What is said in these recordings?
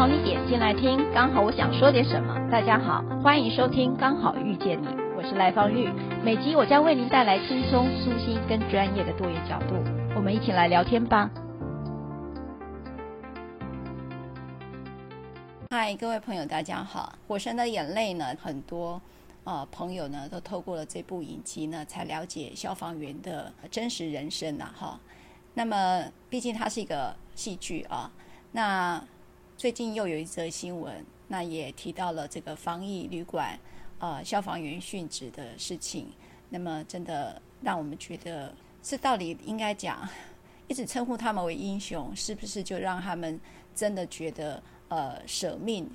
好你点进来听，刚好我想说点什么。大家好，欢迎收听《刚好遇见你》，我是赖芳玉。每集我将为您带来轻松、舒心跟专业的多元角度，我们一起来聊天吧。嗨，各位朋友，大家好。《火神的眼泪》呢，很多呃朋友呢都透过了这部影集呢，才了解消防员的真实人生呐、啊，哈。那么，毕竟它是一个戏剧啊。那最近又有一则新闻，那也提到了这个防疫旅馆呃消防员殉职的事情。那么，真的让我们觉得，这到底应该讲，一直称呼他们为英雄，是不是就让他们真的觉得呃舍命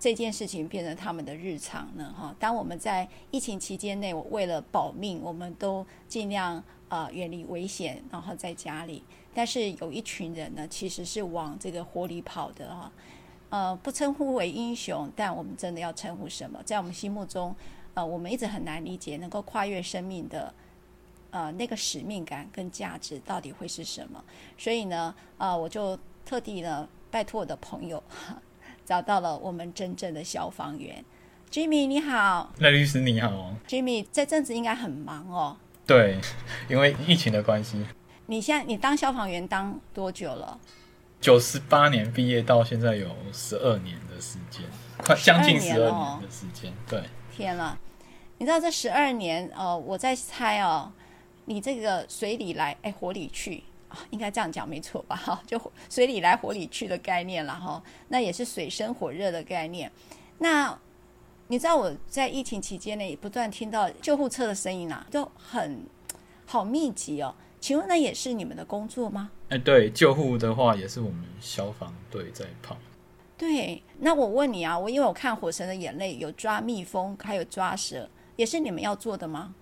这件事情变成他们的日常呢？哈，当我们在疫情期间内，为了保命，我们都尽量。啊、呃，远离危险，然后在家里。但是有一群人呢，其实是往这个火里跑的哈。呃，不称呼为英雄，但我们真的要称呼什么？在我们心目中，呃，我们一直很难理解，能够跨越生命的，呃，那个使命感跟价值到底会是什么？所以呢，呃，我就特地呢，拜托我的朋友，找到了我们真正的消防员，Jimmy，你好。赖律师你好。Jimmy，这阵子应该很忙哦。对，因为疫情的关系。你现在你当消防员当多久了？九十八年毕业到现在有十二年的时间，快将近十二年的时间。对，天了，你知道这十二年哦，我在猜哦，你这个水里来，哎，火里去，应该这样讲没错吧？哈，就水里来火里去的概念了哈，那也是水深火热的概念。那你知道我在疫情期间呢，也不断听到救护车的声音啊，都很好密集哦。请问那也是你们的工作吗？哎，对，救护的话也是我们消防队在跑。对，那我问你啊，我因为我看《火神的眼泪》有抓蜜蜂，还有抓蛇，也是你们要做的吗？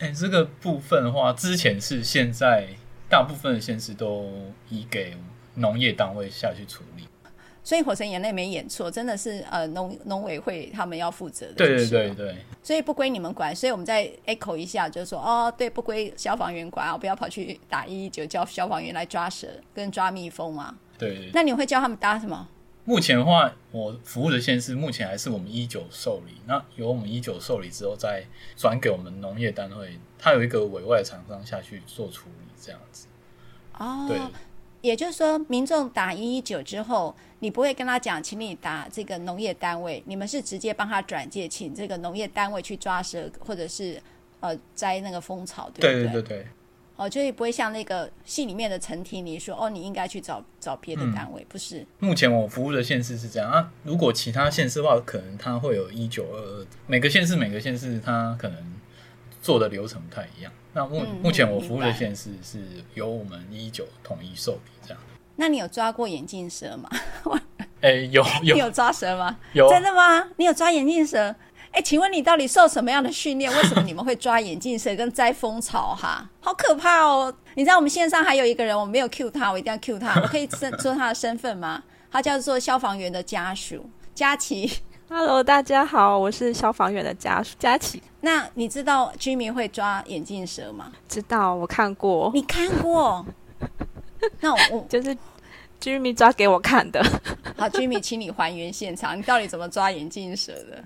哎，这个部分的话，之前是，现在大部分的县市都移给农业单位下去处理。所以《火神眼泪》没演错，真的是呃农农委会他们要负责的。对对对对。所以不归你们管，所以我们再 echo 一下，就是说哦，对，不归消防员管啊，不要跑去打一一九，叫消防员来抓蛇跟抓蜜蜂嘛。对。那你会教他们搭什么？目前的话，我服务的县市目前还是我们一九受理，那由我们一九受理之后再转给我们农业单位，它有一个委外厂商下去做处理，这样子。哦。对。也就是说，民众打一一九之后，你不会跟他讲，请你打这个农业单位，你们是直接帮他转介，请这个农业单位去抓蛇，或者是呃摘那个蜂草，对不对？对对对。哦，就不会像那个戏里面的陈婷你说，哦，你应该去找找别的单位，嗯、不是？目前我服务的县市是这样啊，如果其他县市的话，可能他会有一九二二，每个县市每个县市他可能做的流程不太一样。那目、嗯、目前我服务的县市是由我们一九统一受理这样。那你有抓过眼镜蛇吗？哎、欸，有 有。你有抓蛇吗？有。真的吗？你有抓眼镜蛇？哎、欸，请问你到底受什么样的训练？为什么你们会抓眼镜蛇跟摘蜂巢？哈，好可怕哦！你知道我们线上还有一个人，我没有 cue 他，我一定要 cue 他。我可以 说他的身份吗？他叫做消防员的家属佳琪。Hello，大家好，我是消防员的家属佳琪。那你知道居民会抓眼镜蛇吗？知道，我看过。你看过？那我，我就是居民抓给我看的。好，居民，请你还原现场，你到底怎么抓眼镜蛇的？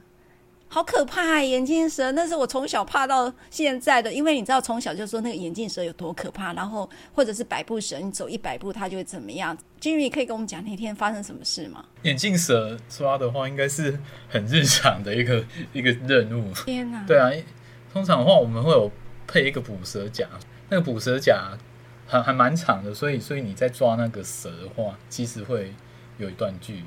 好可怕啊！眼镜蛇，那是我从小怕到现在的，因为你知道从小就说那个眼镜蛇有多可怕，然后或者是百步蛇，你走一百步它就会怎么样。Jimmy 可以跟我们讲那天发生什么事吗？眼镜蛇抓的话，应该是很日常的一个一个任务。天哪！对啊，通常的话我们会有配一个捕蛇夹，那个捕蛇夹还还蛮长的，所以所以你在抓那个蛇的话，其实会有一段距离。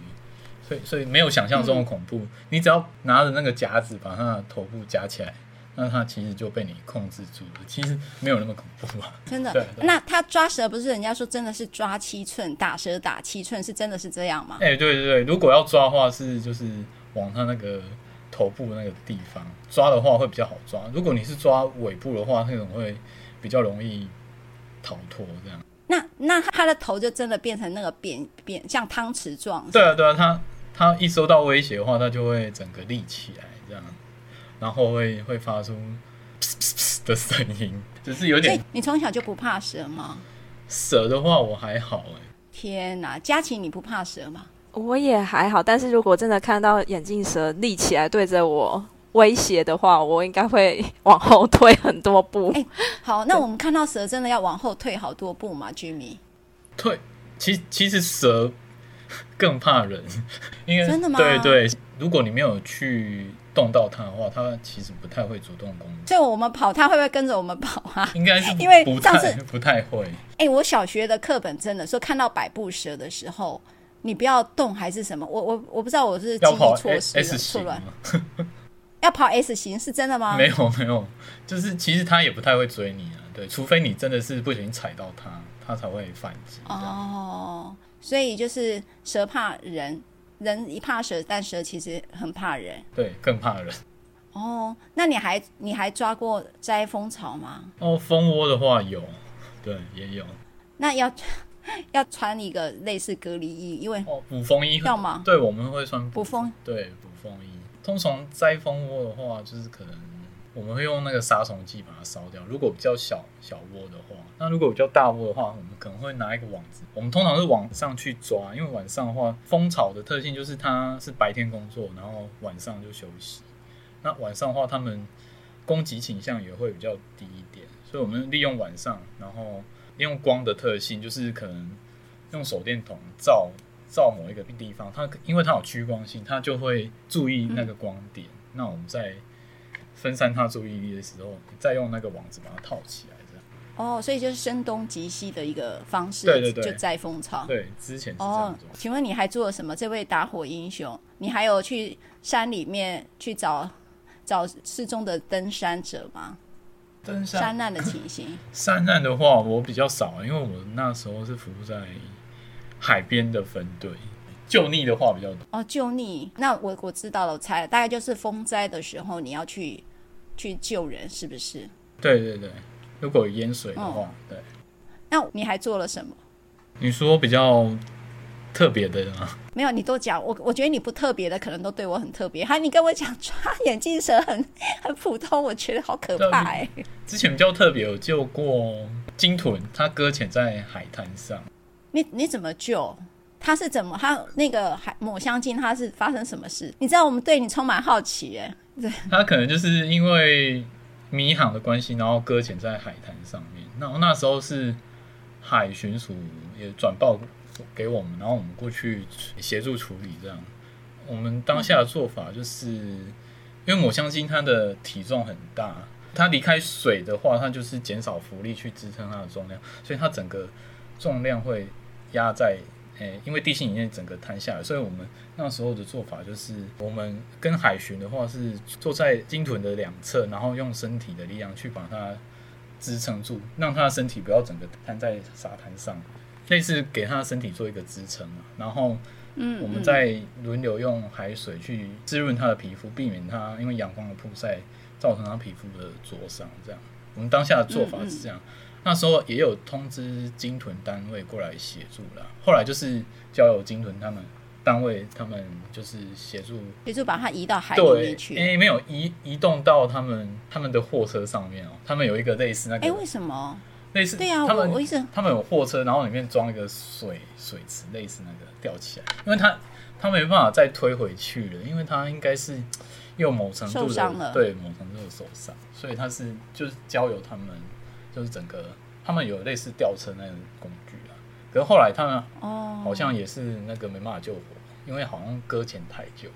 所以，所以没有想象中的恐怖。嗯、你只要拿着那个夹子把它的头部夹起来，那它其实就被你控制住了。其实没有那么恐怖啊，真的。对，那他抓蛇不是人家说真的是抓七寸，打蛇打七寸，是真的是这样吗？哎、欸，对对对，如果要抓的话，是就是往它那个头部那个地方抓的话会比较好抓。如果你是抓尾部的话，那种会比较容易逃脱这样。那那它的头就真的变成那个扁扁像汤匙状？对啊对啊，他。它一收到威胁的话，它就会整个立起来，这样，然后会会发出噗噗噗的声音，只是有点。你从小就不怕蛇吗？蛇的话，我还好哎。天哪，佳琪，你不怕蛇吗？我也还好，但是如果真的看到眼镜蛇立起来对着我威胁的话，我应该会往后退很多步。哎，好，那我们看到蛇真的要往后退好多步吗？Jimmy？退，其其实蛇更怕人，因为真的吗？对对，如果你没有去动到它的话，它其实不太会主动攻击。所以我们跑，它会不会跟着我们跑啊？应该是 因为上次不太会。哎，我小学的课本真的说，看到百步蛇的时候。你不要动还是什么？我我我不知道我是记忆错失了错乱。要跑 S 型是真的吗？没有没有，就是其实他也不太会追你啊。对，除非你真的是不小心踩到他，他才会反击。哦，所以就是蛇怕人，人一怕蛇，但蛇其实很怕人。对，更怕人。哦，那你还你还抓过摘蜂巢吗？哦，蜂窝的话有，对，也有。那要。要穿一个类似隔离衣，因为哦，捕蜂衣要吗？对，我们会穿捕蜂，对，捕蜂衣。通常摘蜂窝的话，就是可能我们会用那个杀虫剂把它烧掉。如果比较小小窝的话，那如果比较大窝的话，我们可能会拿一个网子。我们通常是晚上去抓，因为晚上的话，蜂巢的特性就是它是白天工作，然后晚上就休息。那晚上的话，它们攻击倾向也会比较低一点，所以我们利用晚上，然后利。用光的特性，就是可能用手电筒照照某一个地方，它因为它有趋光性，它就会注意那个光点。嗯、那我们在分散他注意力的时候，再用那个网子把它套起来，这样。哦，所以就是声东击西的一个方式。对对对，就摘蜂巢。对，之前是这样做。哦，请问你还做了什么？这位打火英雄，你还有去山里面去找找失踪的登山者吗？登山山难的情形，山难的话我比较少，因为我那时候是服务在海边的分队，救溺的话比较多。哦，救溺，那我我知道了，我猜了，大概就是风灾的时候你要去去救人，是不是？对对对，如果有淹水的话，哦、对。那你还做了什么？你说比较。特别的吗？没有，你都讲我，我觉得你不特别的，可能都对我很特别。哈，你跟我讲抓眼镜蛇很 很普通，我觉得好可怕哎。之前比较特别，有救过鲸豚，它搁浅在海滩上。你你怎么救？它是怎么？它那个海抹香鲸，它是发生什么事？你知道我们对你充满好奇哎。对，它可能就是因为迷航的关系，然后搁浅在海滩上面。那那时候是海巡署也转报。给我们，然后我们过去协助处理。这样，我们当下的做法就是，因为抹香鲸它的体重很大，它离开水的话，它就是减少浮力去支撑它的重量，所以它整个重量会压在，诶，因为地心引力整个摊下来，所以我们那时候的做法就是，我们跟海巡的话是坐在鲸豚的两侧，然后用身体的力量去把它支撑住，让它的身体不要整个摊在沙滩上。类似给他的身体做一个支撑嘛，然后，嗯，我们再轮流用海水去滋润他的皮肤，避免他因为阳光的曝晒造成他皮肤的灼伤。这样，我们当下的做法是这样。那时候也有通知鲸豚单位过来协助了，后来就是交由鲸豚他们单位，他们就是协助协助把它移到海里面去。哎，没有移移动到他们他们的货车上面哦，他们有一个类似那个。哎，为什么？类似，对呀、啊，他们他们有货车，然后里面装一个水水池，类似那个吊起来，因为他他没办法再推回去了，因为他应该是又某程度的对某程度的受伤，所以他是就是交由他们，就是整个他们有类似吊车那种工具啊，可是后来他们哦好像也是那个没办法救火，因为好像搁浅太久。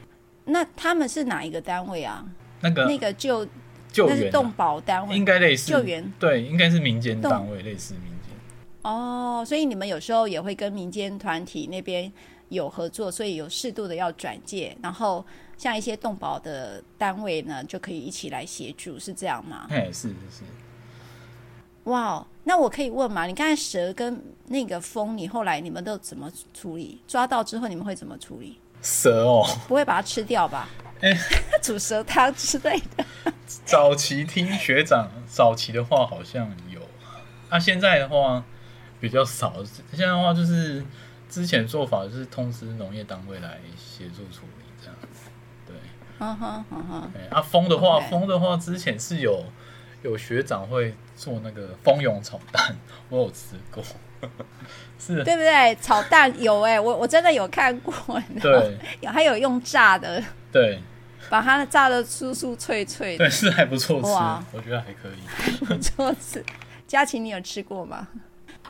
那他们是哪一个单位啊？那个那个救。救援、啊、动保单位应该类似救援，对，应该是民间单位，类似民间。哦，所以你们有时候也会跟民间团体那边有合作，所以有适度的要转介，然后像一些动保的单位呢，就可以一起来协助，是这样吗？哎，是是是。哇，那我可以问吗？你刚才蛇跟那个蜂，你后来你们都怎么处理？抓到之后你们会怎么处理？蛇哦，不会把它吃掉吧？哎，煮蛇汤之类的。早期听学长，早期的话好像有，啊，现在的话比较少。现在的话就是之前做法就是通知农业单位来协助处理这样子。对，嗯哼嗯哼。啊，蜂的话，蜂的话之前是有有学长会做那个蜂蛹炒蛋，我有吃过。是，对不对？炒蛋有哎、欸，我我真的有看过，对，有还有用炸的，对，把它炸的酥酥脆脆的，对，是还不错吃，哇我觉得还可以，不错吃。佳琪，你有吃过吗？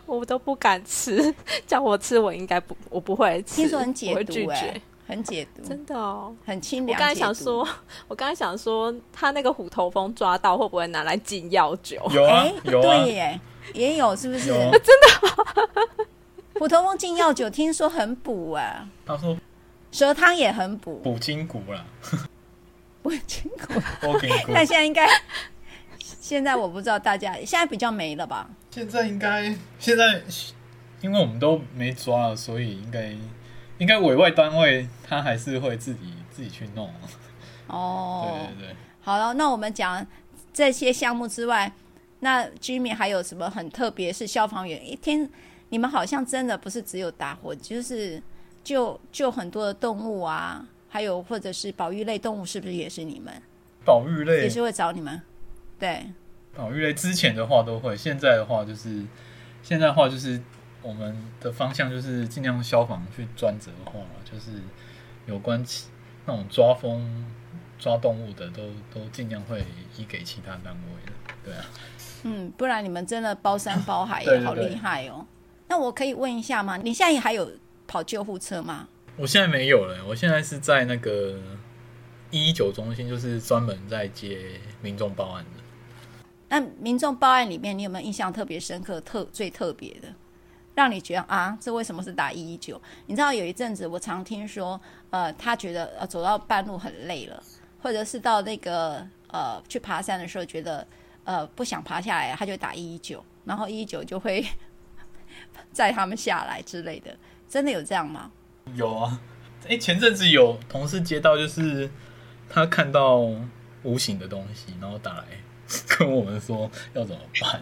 我都不敢吃，叫我吃我应该不，我不会吃。听说很解我拒绝毒哎、很解毒，真的哦，很清凉。我刚才想说，我刚才想说，他那个虎头蜂抓到会不会拿来浸药酒？有啊哎，有啊，对耶，也有是不是？啊真的，虎头蜂浸药酒听说很补啊，他说蛇汤也很补，补筋骨啦，补筋骨。补筋骨但现在应该，现在我不知道大家现在比较没了吧？现在应该现在，因为我们都没抓了，所以应该应该委外单位他还是会自己自己去弄。哦，对对对，好了，那我们讲这些项目之外，那 Jimmy 还有什么很特别？是消防员一天，你们好像真的不是只有打火，就是救救很多的动物啊，还有或者是保育类动物，是不是也是你们？保育类也是会找你们？对，保育类之前的话都会，现在的话就是现在的话就是我们的方向就是尽量消防去专责化，就是有关其那种抓蜂抓动物的都都尽量会移给其他单位的，对啊。嗯，不然你们真的包山包海也好厉害哦。那我可以问一下吗？你现在还有跑救护车吗？我现在没有了，我现在是在那个一一九中心，就是专门在接民众报案的。那民众报案里面，你有没有印象特别深刻、特最特别的，让你觉得啊，这为什么是打一一九？你知道有一阵子我常听说，呃，他觉得呃走到半路很累了，或者是到那个呃去爬山的时候觉得呃不想爬下来，他就打一一九，然后一一九就会 载他们下来之类的，真的有这样吗？有啊，哎、前阵子有同事接到，就是他看到无形的东西，然后打来。跟我们说要怎么办？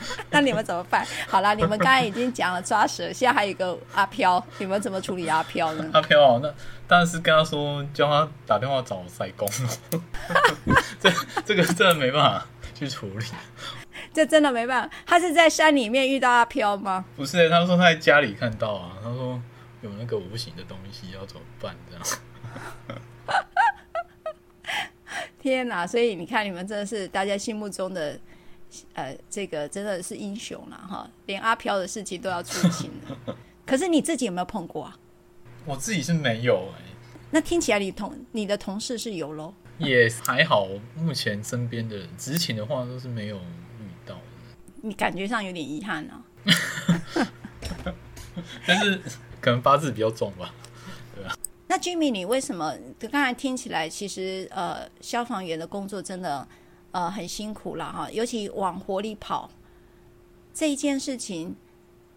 那你们怎么办？好了，你们刚才已经讲了抓蛇，现在还有一个阿飘，你们怎么处理阿飘呢？阿飘哦，那当然是跟他说，叫他打电话找塞工。这这个真的没办法去处理。这真的没办法。他是在山里面遇到阿飘吗？不是，他说他在家里看到啊，他说有那个无形的东西要怎么办？这样。天哪！所以你看，你们真的是大家心目中的，呃，这个真的是英雄了哈，连阿飘的事情都要出勤了。可是你自己有没有碰过啊？我自己是没有哎、欸。那听起来你同你的同事是有喽？也还好，目前身边的人执勤的话都是没有遇到的。你感觉上有点遗憾呢、啊？但是可能八字比较重吧。那 Jimmy，你为什么刚才听起来，其实呃，消防员的工作真的呃很辛苦了哈，尤其往火里跑这一件事情，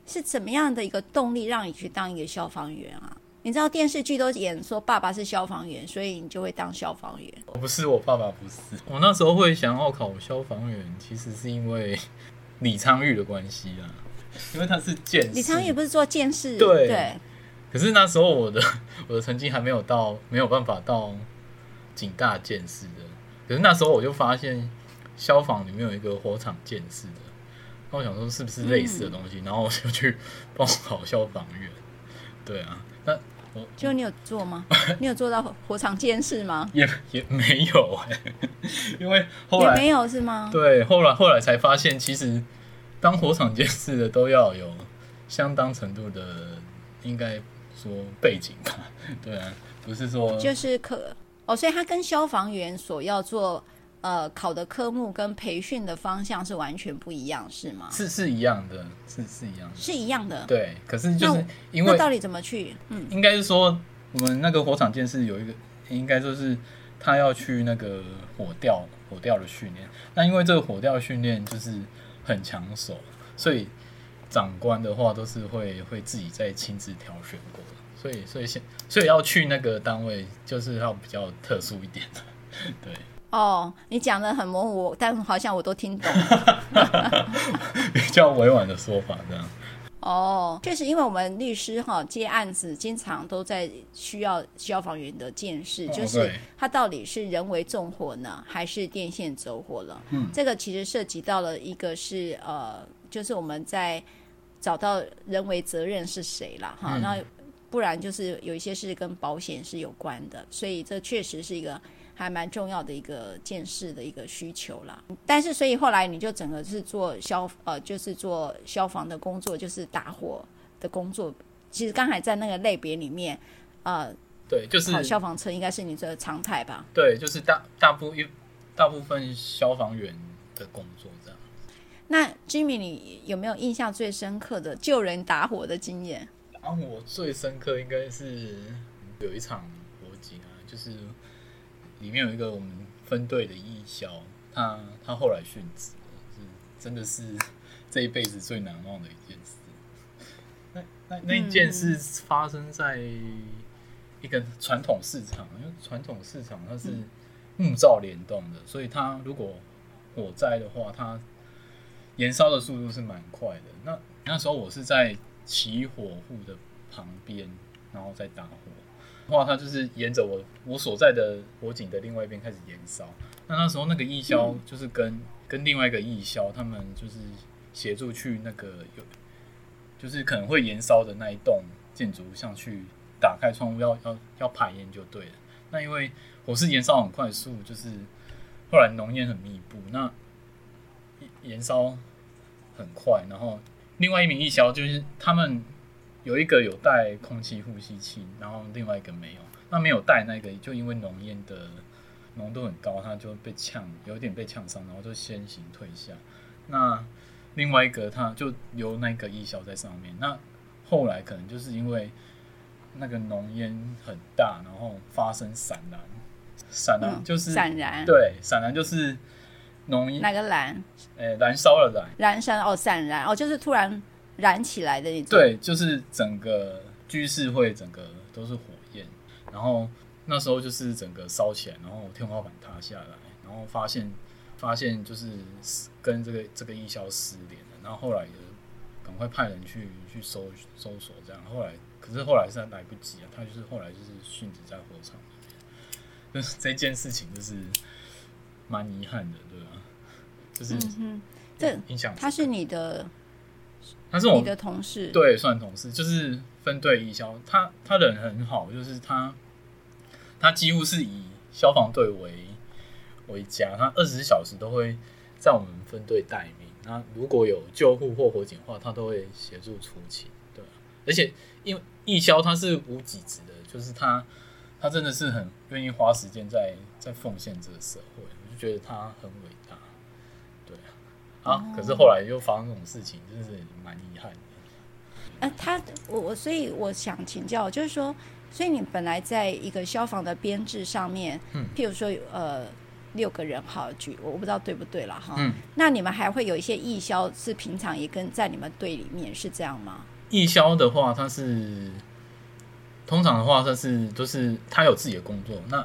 是怎么样的一个动力让你去当一个消防员啊？你知道电视剧都演说爸爸是消防员，所以你就会当消防员。不是，我爸爸不是。我那时候会想要考消防员，其实是因为李昌钰的关系啊，因为他是剑士。李昌钰不是做剑士？对。对可是那时候我的 我的成绩还没有到，没有办法到警大剑士的。可是那时候我就发现消防里面有一个火场剑士的，那我想说是不是类似的东西，嗯、然后我就去报考消防员。对啊，那我就你有做吗？你有做到火场监视吗？也也没有哎、欸，因为后来也没有是吗？对，后来后来才发现，其实当火场监视的都要有相当程度的应该。说背景吧，对啊，不是说就是可哦，所以他跟消防员所要做呃考的科目跟培训的方向是完全不一样，是吗？是是一样的，是是一样的，是一样的。对，可是就是因为那到底怎么去？嗯，应该是说我们那个火场建设有一个，应该说是他要去那个火调火调的训练。那因为这个火调训练就是很抢手，所以。长官的话都是会会自己再亲自挑选所以所以现所以要去那个单位就是要比较特殊一点的，对。哦，你讲的很模糊，但好像我都听懂了。比较委婉的说法这样。哦，确实，因为我们律师哈接案子，经常都在需要消防员的见识，哦、就是他到底是人为纵火呢，还是电线走火了？嗯，这个其实涉及到了一个是呃，就是我们在。找到人为责任是谁了哈。嗯、那不然就是有一些是跟保险是有关的，所以这确实是一个还蛮重要的一个见识的一个需求啦。但是所以后来你就整个是做消呃，就是做消防的工作，就是打火的工作。其实刚才在那个类别里面，呃，对，就是考消防车应该是你的常态吧？对，就是大大部一大部分消防员的工作这样。那 Jimmy，你有没有印象最深刻的救人打火的经验？啊，我最深刻应该是有一场火警啊，就是里面有一个我们分队的义消，他他后来殉职，是真的是这一辈子最难忘的一件事。那那那一件事发生在一个传统市场，因为传统市场它是木造联动的，所以它如果火灾的话，它燃烧的速度是蛮快的。那那时候我是在起火户的旁边，然后再打火的话，它就是沿着我我所在的火警的另外一边开始燃烧。那那时候那个义消就是跟、嗯、跟另外一个义消，他们就是协助去那个有。就是可能会燃烧的那一栋建筑物上去打开窗户，要要要排烟就对了。那因为火势燃烧很快速，就是后来浓烟很密布，那燃烧很快。然后另外一名义消就是他们有一个有带空气呼吸器，然后另外一个没有。那没有带那个，就因为浓烟的浓度很高，他就被呛，有点被呛伤，然后就先行退下。那另外一个，他就由那个义消在上面。那后来可能就是因为那个浓烟很大，然后发生闪燃。闪燃就是闪燃，对，闪燃就是浓烟。哪个燃？呃，燃烧了燃。燃烧哦，散燃哦，就是突然燃起来的那种。对，就是整个居士会整个都是火焰，然后那时候就是整个烧起来，然后天花板塌下来，然后发现。发现就是跟这个这个义消失联了，然后后来就赶快派人去去搜搜索，这样后来可是后来是来不及啊，他就是后来就是殉职在火场就是 这件事情就是蛮遗憾的，对吧？就是嗯，这影响他是你的，他是我你的同事，对，算同事，就是分队义消，他他人很好，就是他他几乎是以消防队为。为家，他二十四小时都会在我们分队待命。那如果有救护或火警的话，他都会协助出勤。对，而且因为义消他是无给职的，就是他他真的是很愿意花时间在在奉献这个社会，我就觉得他很伟啊，啊，可是后来又发生这种事情，真是蛮遗憾的。呃，他我我所以我想请教，就是说，所以你本来在一个消防的编制上面，嗯，譬如说呃。六个人好举，我不知道对不对了哈。嗯，那你们还会有一些义消是平常也跟在你们队里面是这样吗？义消的话，他是通常的话，他是都、就是他有自己的工作。那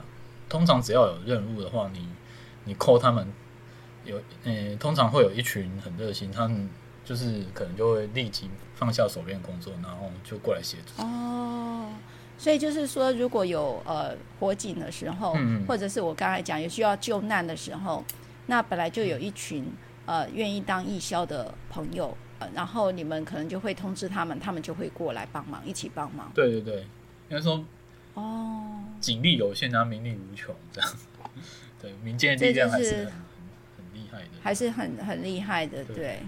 通常只要有任务的话，你你 call 他们有，呃，通常会有一群很热心，他们就是可能就会立即放下手边工作，然后就过来协助。哦。所以就是说，如果有呃火警的时候，嗯、或者是我刚才讲有需要救难的时候，那本来就有一群呃愿意当义消的朋友，呃，然后你们可能就会通知他们，他们就会过来帮忙，一起帮忙。对对对，应该说哦，警力有限，然后民力无穷，这样。对，民间的力量还是的，还是很很厉害的，对。对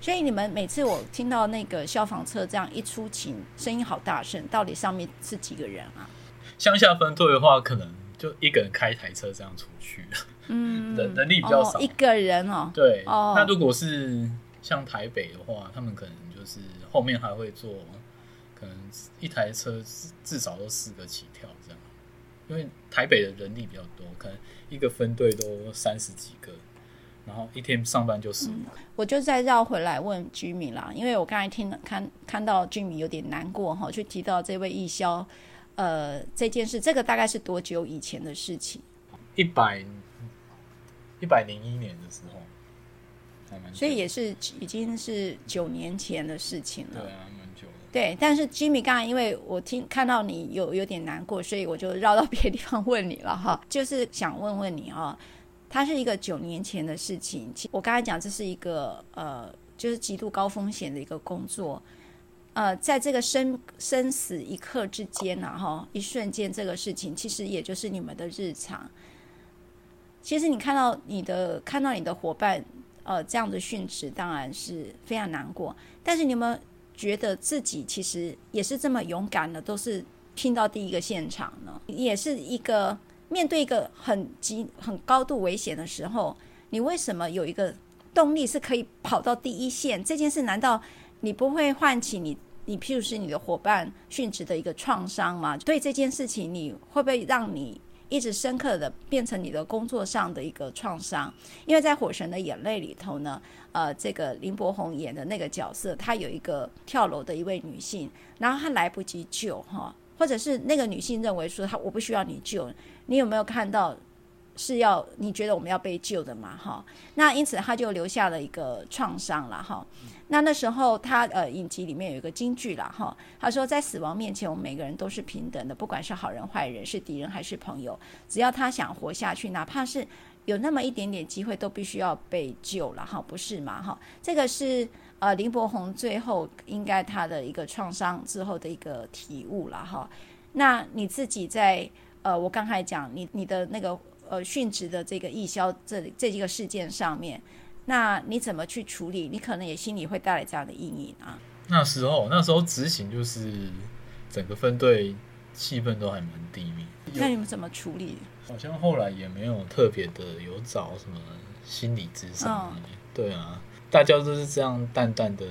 所以你们每次我听到那个消防车这样一出勤，声音好大声，到底上面是几个人啊？乡下分队的话，可能就一个人开一台车这样出去，嗯，人 人力比较少，哦，一个人哦。对，哦，那如果是像台北的话，他们可能就是后面还会做，可能一台车至少都四个起跳这样，因为台北的人力比较多，可能一个分队都三十几个。然后一天上班就是、嗯，我就再绕回来问居民啦，因为我刚才听看看到居民有点难过哈，就提到这位义消，呃，这件事，这个大概是多久以前的事情？一百一百零一年的时候，所以也是已经是九年前的事情了。对啊，蛮久的。对，但是居民刚才因为我听看到你有有点难过，所以我就绕到别的地方问你了哈，就是想问问你啊。它是一个九年前的事情。我刚才讲，这是一个呃就是极度高风险的一个工作。呃，在这个生生死一刻之间呐，哈，一瞬间，这个事情其实也就是你们的日常。其实你看到你的看到你的伙伴，呃，这样的殉职，当然是非常难过。但是你们觉得自己其实也是这么勇敢的，都是拼到第一个现场呢？也是一个面对一个很极很高度危险的时候，你为什么有一个动力是可以跑到第一线？这件事难道你不会唤起你？你譬如是你的伙伴殉职的一个创伤吗？对这件事情，你会不会让你一直深刻的变成你的工作上的一个创伤？因为在《火神的眼泪》里头呢，呃，这个林柏宏演的那个角色，她有一个跳楼的一位女性，然后她来不及救哈，或者是那个女性认为说她我不需要你救，你有没有看到？是要你觉得我们要被救的嘛？哈，那因此他就留下了一个创伤了哈。那那时候他呃影集里面有一个金句了哈，他说在死亡面前，我们每个人都是平等的，不管是好人坏人，是敌人还是朋友，只要他想活下去，哪怕是有那么一点点机会，都必须要被救了哈，不是嘛？哈，这个是呃林柏宏最后应该他的一个创伤之后的一个体悟了哈。那你自己在呃我刚才讲你你的那个。呃，殉职的这个义消这这几个事件上面，那你怎么去处理？你可能也心里会带来这样的阴影啊。那时候，那时候执行就是整个分队气氛都还蛮低迷。那你们怎么处理？好像后来也没有特别的有找什么心理咨商。嗯、对啊，大家都是这样淡淡的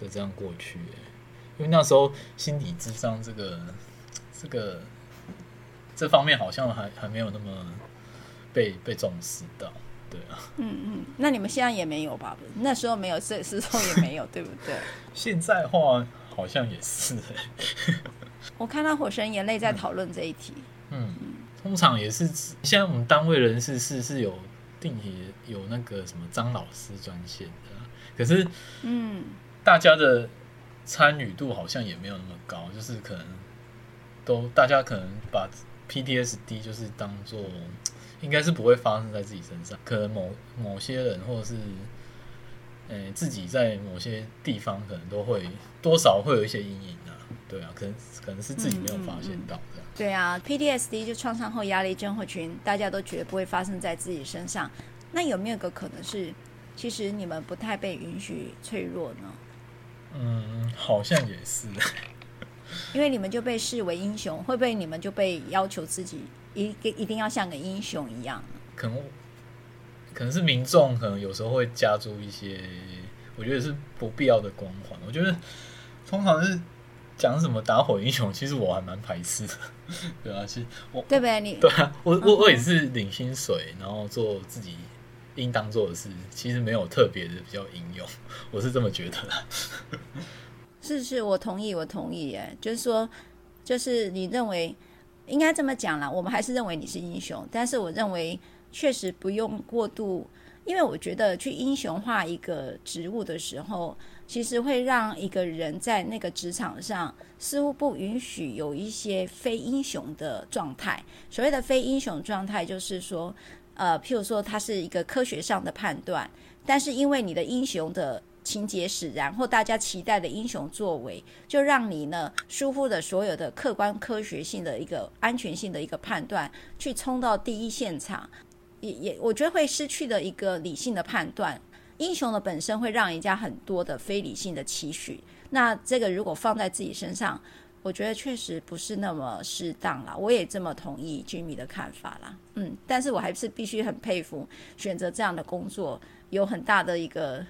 的这样过去。因为那时候心理咨商这个这个。这方面好像还还没有那么被被重视到，对啊。嗯嗯，那你们现在也没有吧？那时候没有，这时候也没有，对不对？现在话好像也是。我看到《火神眼泪》在讨论这一题。嗯，嗯通常也是，现在我们单位人事是是有定期有那个什么张老师专线的，可是嗯，大家的参与度好像也没有那么高，就是可能都大家可能把。PTSD 就是当做，应该是不会发生在自己身上。可能某某些人，或者是，呃、欸，自己在某些地方，可能都会多少会有一些阴影啊。对啊，可能可能是自己没有发现到这样。嗯嗯嗯、对啊，PTSD 就创伤后压力症候群，大家都觉得不会发生在自己身上。那有没有个可能是，其实你们不太被允许脆弱呢？嗯，好像也是。因为你们就被视为英雄，会不会你们就被要求自己一一定要像个英雄一样？可能可能是民众可能有时候会加注一些，我觉得是不必要的光环。我觉得通常是讲什么打火英雄，其实我还蛮排斥的。对啊，其实我对不对？你对啊，我我我也是领薪水，然后做自己应当做的事，其实没有特别的比较英勇，我是这么觉得的。是是，我同意，我同意。哎，就是说，就是你认为应该这么讲啦。我们还是认为你是英雄，但是我认为确实不用过度，因为我觉得去英雄化一个职务的时候，其实会让一个人在那个职场上似乎不允许有一些非英雄的状态。所谓的非英雄状态，就是说，呃，譬如说，它是一个科学上的判断，但是因为你的英雄的。情节使然，或大家期待的英雄作为，就让你呢疏忽了所有的客观科学性的一个安全性的一个判断，去冲到第一现场，也也我觉得会失去的一个理性的判断。英雄的本身会让人家很多的非理性的期许，那这个如果放在自己身上，我觉得确实不是那么适当啦。我也这么同意军迷的看法啦，嗯，但是我还是必须很佩服选择这样的工作，有很大的一个。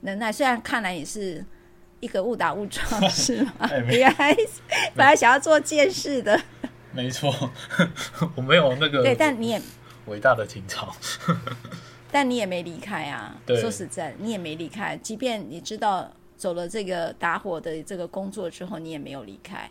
能耐虽然看来也是一个误打误撞，是吗？原来本来想要做剑士的，没错，我没有那个对，但你也伟大的情操，但你也没离开啊。对说实在，你也没离开，即便你知道走了这个打火的这个工作之后，你也没有离开。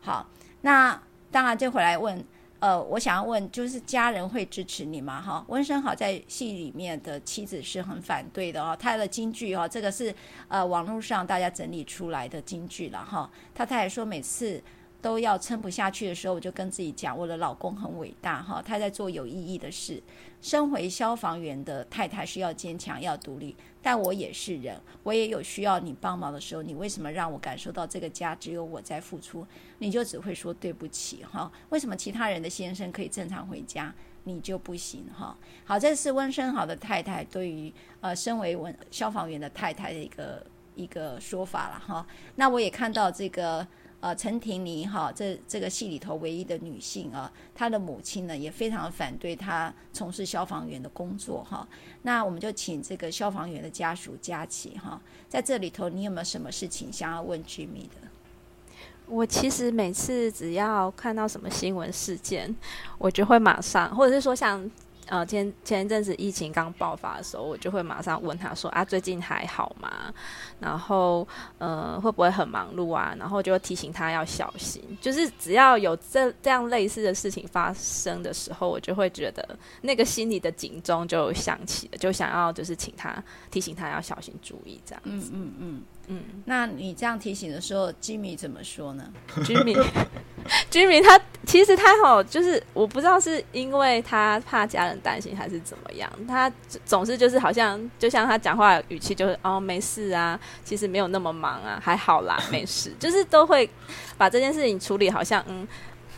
好，那当然就回来问。呃，我想要问，就是家人会支持你吗？哈，温生好在戏里面的妻子是很反对的哦。他的金句哦，这个是呃网络上大家整理出来的金句了哈。他太太说，每次都要撑不下去的时候，我就跟自己讲，我的老公很伟大哈，他在做有意义的事。身为消防员的太太是要坚强、要独立，但我也是人，我也有需要你帮忙的时候。你为什么让我感受到这个家只有我在付出？你就只会说对不起哈？为什么其他人的先生可以正常回家，你就不行哈？好，这是温生豪的太太对于呃，身为文消防员的太太的一个一个说法了哈。那我也看到这个。呃，陈婷妮哈，这这个戏里头唯一的女性啊，她的母亲呢也非常反对她从事消防员的工作哈。那我们就请这个消防员的家属佳琪哈，在这里头，你有没有什么事情想要问 Jimmy 的？我其实每次只要看到什么新闻事件，我就会马上，或者是说像。呃，前前一阵子疫情刚爆发的时候，我就会马上问他说：“啊，最近还好吗？然后，呃，会不会很忙碌啊？”然后就会提醒他要小心。就是只要有这这样类似的事情发生的时候，我就会觉得那个心里的警钟就响起了，就想要就是请他提醒他要小心注意这样子。嗯嗯嗯嗯。那你这样提醒的时候，Jimmy 怎么说呢？Jimmy，Jimmy 他其实他好，就是我不知道是因为他怕家人担心还是怎么样，他总是就是好像就像他讲话语气就是哦没事啊，其实没有那么忙啊，还好啦，没事，就是都会把这件事情处理好像嗯，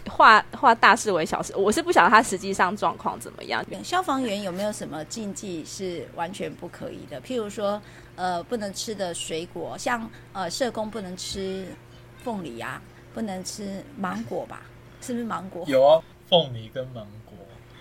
化化大事为小事。我是不晓得他实际上状况怎么样。消防员有没有什么禁忌是完全不可以的？譬如说呃不能吃的水果，像呃社工不能吃凤梨呀、啊。不能吃芒果吧？是不是芒果？有啊，凤梨跟芒果。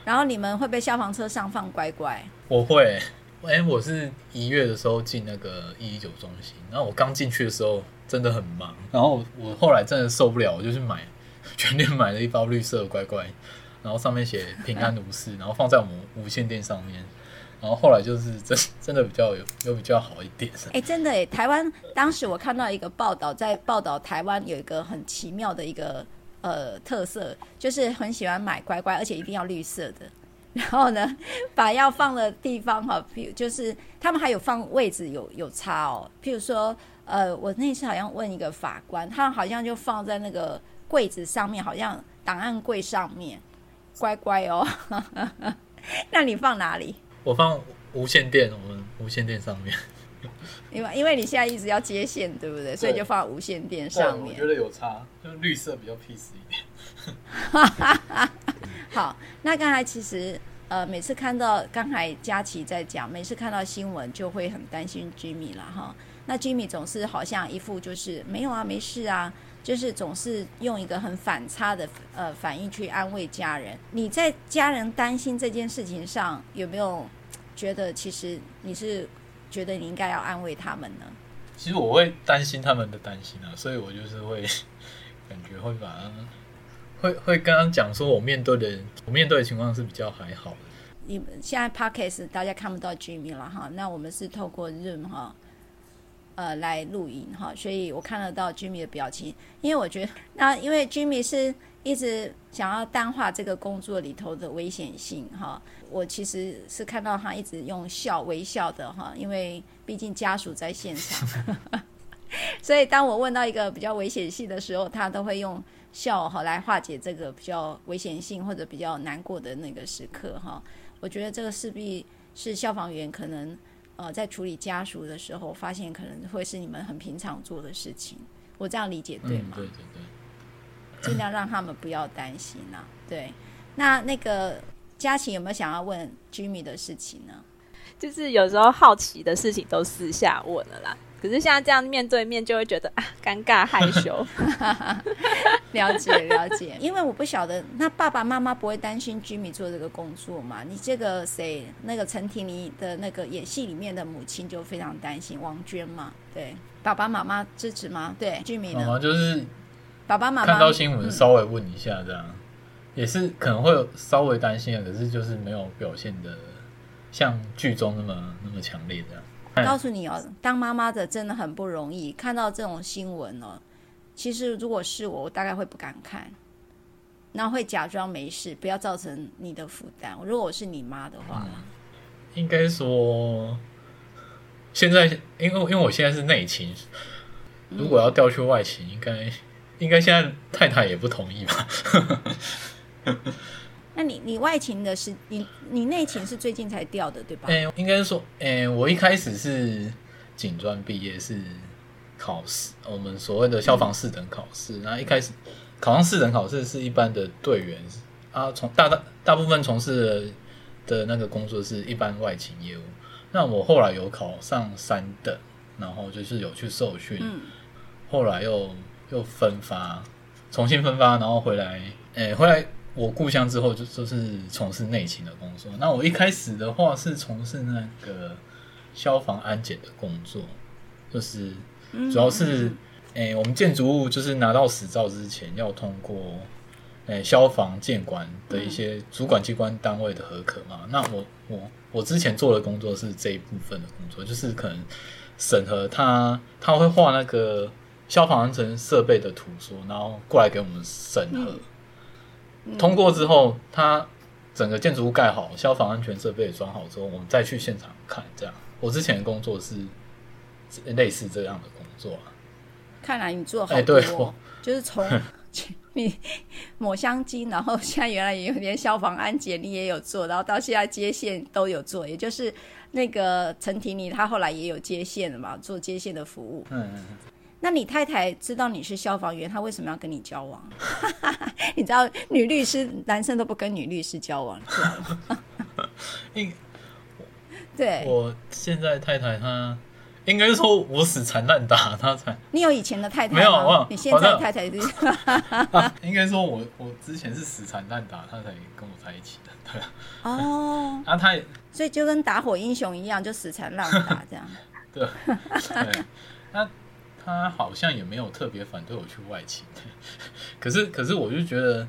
然后你们会被消防车上放乖乖？我会。哎、欸，我是一月的时候进那个一一九中心，然后我刚进去的时候真的很忙，然后我后来真的受不了，我就去买 全店买了一包绿色的乖乖，然后上面写平安无事，然后放在我们无线电上面。然后后来就是真 真的比较有有比较好一点。哎，真的哎，台湾当时我看到一个报道，在报道台湾有一个很奇妙的一个呃特色，就是很喜欢买乖乖，而且一定要绿色的。然后呢，把要放的地方哈，譬如就是他们还有放位置有有差哦。譬如说，呃，我那次好像问一个法官，他好像就放在那个柜子上面，好像档案柜上面，乖乖哦。那你放哪里？我放无线电，我们无线电上面。因为因为你现在一直要接线，对不对？所以就放无线电上面。我觉得有差，就绿色比较 peace 一点。好，那刚才其实呃，每次看到刚才佳琪在讲，每次看到新闻就会很担心 Jimmy 了哈。那 Jimmy 总是好像一副就是没有啊，没事啊，就是总是用一个很反差的呃反应去安慰家人。你在家人担心这件事情上有没有？觉得其实你是觉得你应该要安慰他们呢？其实我会担心他们的担心啊，所以我就是会 感觉会把他会会跟他讲说，我面对的我面对的情况是比较还好的。你们现在 Podcast 大家看不到 Jimmy 了哈，那我们是透过 Zoom 哈，呃来录音哈，所以我看得到 Jimmy 的表情，因为我觉得那因为 Jimmy 是。一直想要淡化这个工作里头的危险性哈，我其实是看到他一直用笑微笑的哈，因为毕竟家属在现场，所以当我问到一个比较危险性的时候，他都会用笑哈来化解这个比较危险性或者比较难过的那个时刻哈。我觉得这个势必是消防员可能呃在处理家属的时候，发现可能会是你们很平常做的事情。我这样理解对吗？嗯，对对对。尽量让他们不要担心呐、啊。对，那那个佳琪有没有想要问 Jimmy 的事情呢？就是有时候好奇的事情都私下问了啦。可是像这样面对面，就会觉得啊，尴尬害羞。了解了解，因为我不晓得，那爸爸妈妈不会担心 Jimmy 做这个工作嘛？你这个谁，那个陈婷妮的那个演戏里面的母亲就非常担心王娟嘛。对，爸爸妈妈支持吗？对，Jimmy 呢？妈妈就是。爸爸妈妈看到新闻稍微问一下，这样、嗯、也是可能会有稍微担心的，可是就是没有表现的像剧中那么那么强烈这样。告诉你哦，当妈妈的真的很不容易，看到这种新闻哦，其实如果是我，我大概会不敢看，那会假装没事，不要造成你的负担。如果我是你妈的话，嗯、应该说现在因为因为我现在是内勤，如果要调去外勤，应该。应该现在太太也不同意吧？那你你外勤的是你你内勤是最近才调的对吧？哎、欸，应该说，哎、欸，我一开始是警专毕业，是考试，我们所谓的消防四等考试。然后一开始考上四等考试是一般的队员啊，从大大大部分从事的的那个工作是一般外勤业务。那我后来有考上三等，然后就是有去受训，嗯、后来又又分发，重新分发，然后回来，诶、欸，回来。我故乡之后就就是从事内勤的工作。那我一开始的话是从事那个消防安检的工作，就是主要是诶、欸，我们建筑物就是拿到使照之前要通过诶、欸、消防建管的一些主管机关单位的核可嘛。那我我我之前做的工作是这一部分的工作，就是可能审核他他会画那个消防安全设备的图说，然后过来给我们审核。通过之后，他整个建筑物盖好，消防安全设备也装好之后，我们再去现场看。这样，我之前的工作是类似这样的工作啊。看来你做好多，欸、就是从你抹香精，然后现在原来也有点消防安检，你也有做，然后到现在接线都有做，也就是那个陈婷妮，她后来也有接线了嘛，做接线的服务。嗯嗯嗯。那你太太知道你是消防员，她为什么要跟你交往？你知道女律师男生都不跟女律师交往，知道吗？应对，我现在太太她应该说我死缠烂打她才。你有以前的太太吗？没有，我你现在的太太 应该说我我之前是死缠烂打，她才跟我在一起的，对。哦，啊，她也所以就跟打火英雄一样，就死缠烂打这样。对，对，那。他好像也没有特别反对我去外勤，可是可是我就觉得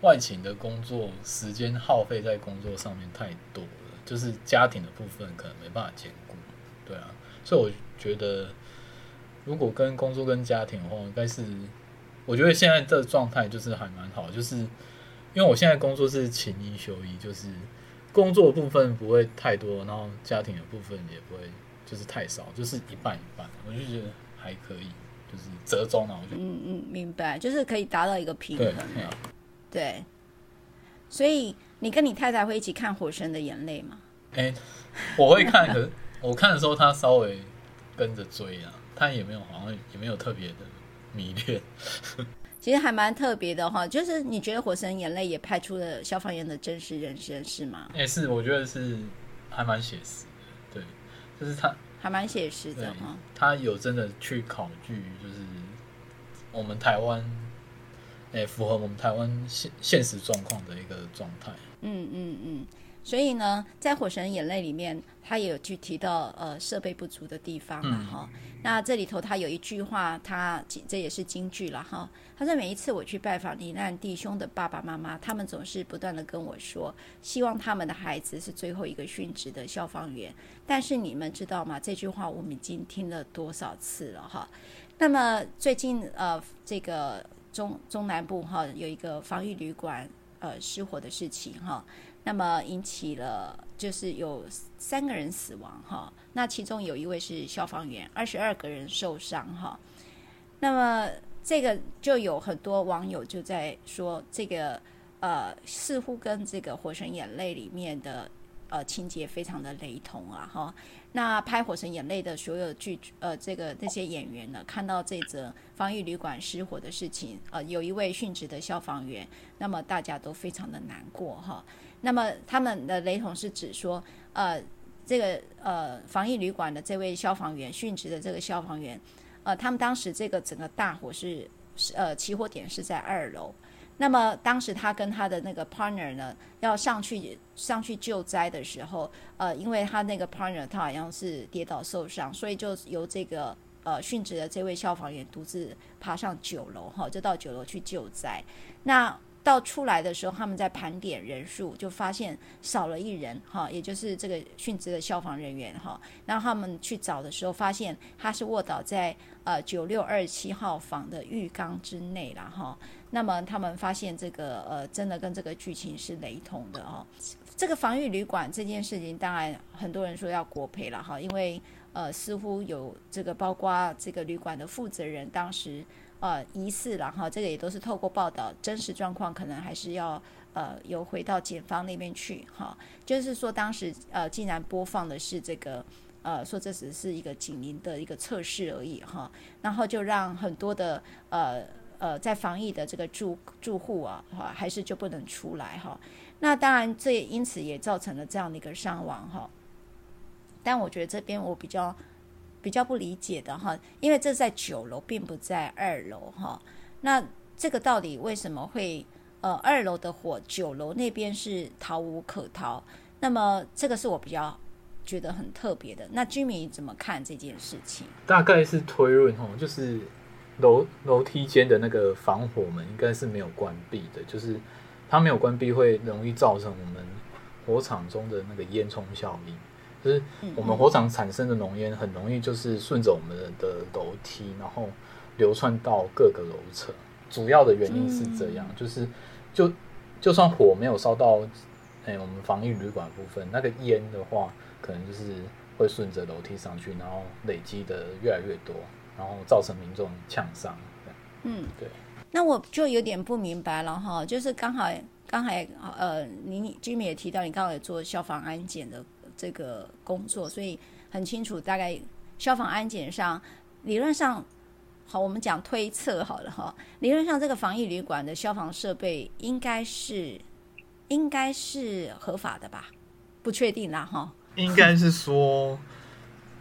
外勤的工作时间耗费在工作上面太多了，就是家庭的部分可能没办法兼顾，对啊，所以我觉得如果跟工作跟家庭的话，应该是我觉得现在这状态就是还蛮好，就是因为我现在工作是勤一休一，就是工作部分不会太多，然后家庭的部分也不会就是太少，就是一半一半，我就觉得。还可以，就是折中啊，我觉得。嗯嗯，明白，就是可以达到一个平衡。对，对，所以你跟你太太会一起看《火神的眼泪》吗？哎、欸，我会看，可是我看的时候，他稍微跟着追啊，他也没有，好像也没有特别的迷恋。其实还蛮特别的哈，就是你觉得《火神眼泪》也拍出了消防员的真实人生，是吗？哎、欸，是，我觉得是还蛮写实的，对，就是他。还蛮写实的哈，他有真的去考据，就是我们台湾，哎、欸，符合我们台湾现现实状况的一个状态。嗯嗯嗯，所以呢，在《火神眼泪》里面，他也有去提到呃设备不足的地方嘛哈。嗯那这里头他有一句话，他这也是金句了哈。他说每一次我去拜访罹难弟兄的爸爸妈妈，他们总是不断的跟我说，希望他们的孩子是最后一个殉职的消防员。但是你们知道吗？这句话我们已经听了多少次了哈。那么最近呃，这个中中南部哈有一个防疫旅馆呃失火的事情哈。那么引起了，就是有三个人死亡哈，那其中有一位是消防员，二十二个人受伤哈。那么这个就有很多网友就在说，这个呃似乎跟这个《火神眼泪》里面的呃情节非常的雷同啊哈。那拍《火神眼泪》的所有剧呃这个那些演员呢，看到这则防疫旅馆失火的事情，呃有一位殉职的消防员，那么大家都非常的难过哈。那么他们的雷同是指说，呃，这个呃防疫旅馆的这位消防员殉职的这个消防员，呃，他们当时这个整个大火是是呃起火点是在二楼，那么当时他跟他的那个 partner 呢要上去上去救灾的时候，呃，因为他那个 partner 他好像是跌倒受伤，所以就由这个呃殉职的这位消防员独自爬上九楼哈，就到九楼去救灾，那。到出来的时候，他们在盘点人数，就发现少了一人哈，也就是这个殉职的消防人员哈。然后他们去找的时候，发现他是卧倒在呃九六二七号房的浴缸之内了哈。那么他们发现这个呃真的跟这个剧情是雷同的哦。这个防御旅馆这件事情，当然很多人说要国赔了哈，因为呃似乎有这个包括这个旅馆的负责人当时。呃疑似然后这个也都是透过报道，真实状况可能还是要呃由回到检方那边去哈。就是说当时呃竟然播放的是这个呃说这只是一个警铃的一个测试而已哈，然后就让很多的呃呃在防疫的这个住住户啊哈还是就不能出来哈。那当然这也因此也造成了这样的一个伤亡哈。但我觉得这边我比较比较不理解的哈，因为这在九楼，并不在二楼哈。那这个到底为什么会呃二楼的火，九楼那边是逃无可逃？那么这个是我比较觉得很特别的。那居民怎么看这件事情？大概是推论哈，就是楼楼梯间的那个防火门应该是没有关闭的，就是它没有关闭会容易造成我们火场中的那个烟囱效应。就是我们火场产生的浓烟很容易就是顺着我们的楼梯，然后流窜到各个楼层。主要的原因是这样，就是就就算火没有烧到哎我们防疫旅馆部分，那个烟的话，可能就是会顺着楼梯上去，然后累积的越来越多，然后造成民众呛伤。嗯，对。那我就有点不明白了哈，就是刚好刚才呃，您居民也提到，你刚好也做消防安检的。这个工作，所以很清楚，大概消防安检上，理论上，好，我们讲推测好了哈。理论上，这个防疫旅馆的消防设备应该是应该是合法的吧？不确定啦哈。应该是说，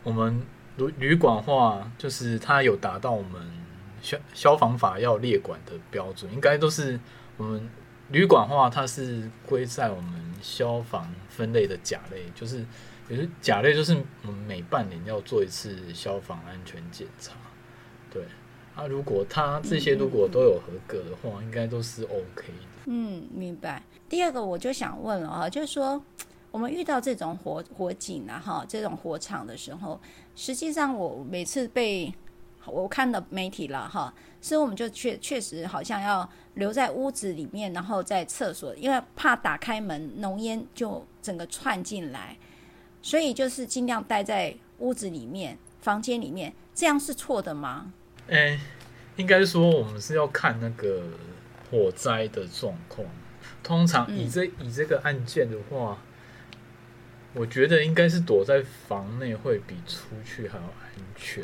我们旅旅馆话，就是它有达到我们消消防法要列管的标准，应该都是我们。旅馆的话，它是归在我们消防分类的甲类，就是也是甲类，就是每半年要做一次消防安全检查。对，啊，如果它这些如果都有合格的话，应该都是 OK 的。嗯，明白。第二个我就想问了啊，就是说我们遇到这种火火警啊，哈，这种火场的时候，实际上我每次被我看到媒体了哈，所以我们就确确实好像要留在屋子里面，然后在厕所，因为怕打开门浓烟就整个窜进来，所以就是尽量待在屋子里面、房间里面，这样是错的吗？诶，应该说我们是要看那个火灾的状况。通常以这、嗯、以这个案件的话，我觉得应该是躲在房内会比出去还要安全。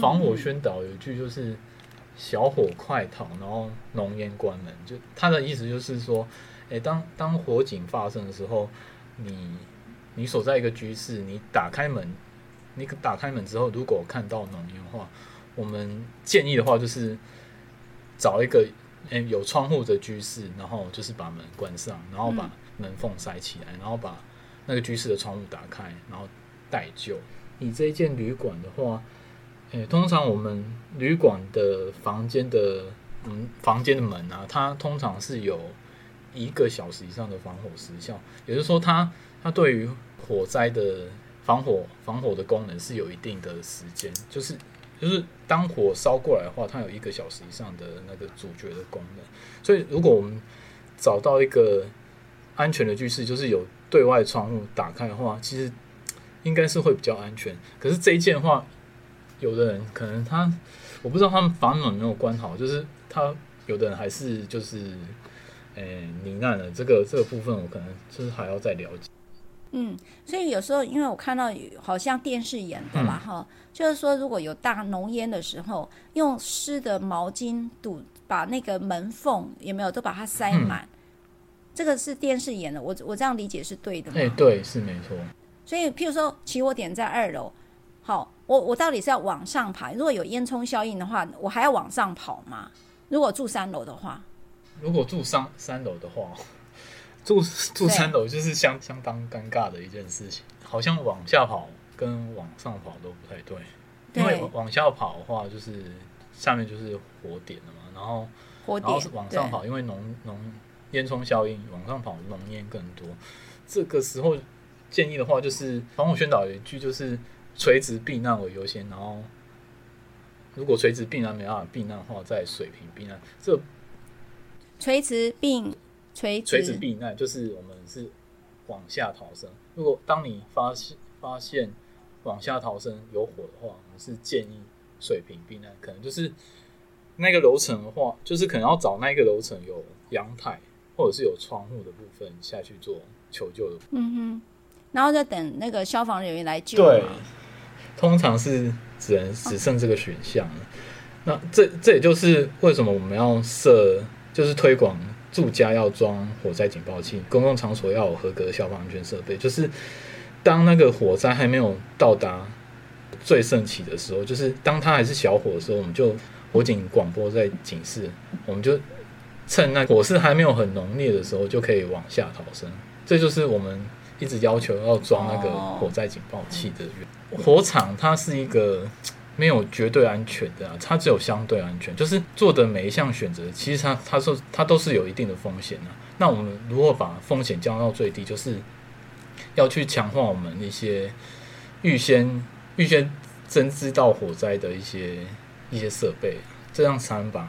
防火宣导有一句就是“小火快逃”，然后浓烟关门。就他的意思就是说，诶，当当火警发生的时候，你你所在一个居室，你打开门，你打开门之后，如果看到浓烟的话，我们建议的话就是找一个诶有窗户的居室，然后就是把门关上，然后把门缝塞起来，然后把那个居室的窗户打开，然后待救。你这一间旅馆的话。诶，通常我们旅馆的房间的嗯，房间的门啊，它通常是有一个小时以上的防火时效，也就是说它，它对于火灾的防火防火的功能是有一定的时间，就是就是当火烧过来的话，它有一个小时以上的那个阻绝的功能。所以，如果我们找到一个安全的居室，就是有对外窗户打开的话，其实应该是会比较安全。可是这一件话，有的人可能他，我不知道他们房门没有关好，就是他有的人还是就是，诶、欸，罹难了。这个这个部分我可能就是还要再了解。嗯，所以有时候因为我看到好像电视演的嘛，哈、嗯，就是说如果有大浓烟的时候，用湿的毛巾堵，把那个门缝有没有都把它塞满。嗯、这个是电视演的，我我这样理解是对的吗？哎，对，是没错。所以譬如说起火点在二楼，好。我我到底是要往上爬？如果有烟囱效应的话，我还要往上跑吗？如果住三楼的话，如果住三三楼的话，住住三楼就是相相当尴尬的一件事情。好像往下跑跟往上跑都不太对，对，因为往下跑的话，就是下面就是火点了嘛，然后火点然后往上跑，因为浓浓烟囱效应，往上跑浓烟更多。这个时候建议的话，就是防火宣导有一句就是。垂直避难为优先，然后如果垂直避难没办法避难的话，在水平避难。这垂直避垂垂直避难就是我们是往下逃生。如果当你发现发现往下逃生有火的话，我们是建议水平避难，可能就是那个楼层的话，就是可能要找那个楼层有阳台或者是有窗户的部分下去做求救的。嗯哼，然后再等那个消防人员来救。对，通常是只能只剩这个选项了。那这这也就是为什么我们要设，就是推广住家要装火灾警报器，公共场所要有合格的消防安全设备。就是当那个火灾还没有到达最盛期的时候，就是当它还是小火的时候，我们就火警广播在警示，我们就趁那火势还没有很浓烈的时候，就可以往下逃生。这就是我们一直要求要装那个火灾警报器的原因。火场它是一个。没有绝对安全的啊，它只有相对安全。就是做的每一项选择，其实它它说它都是有一定的风险的啊。那我们如何把风险降到最低？就是要去强化我们一些预先预先侦知到火灾的一些一些设备，这样才能把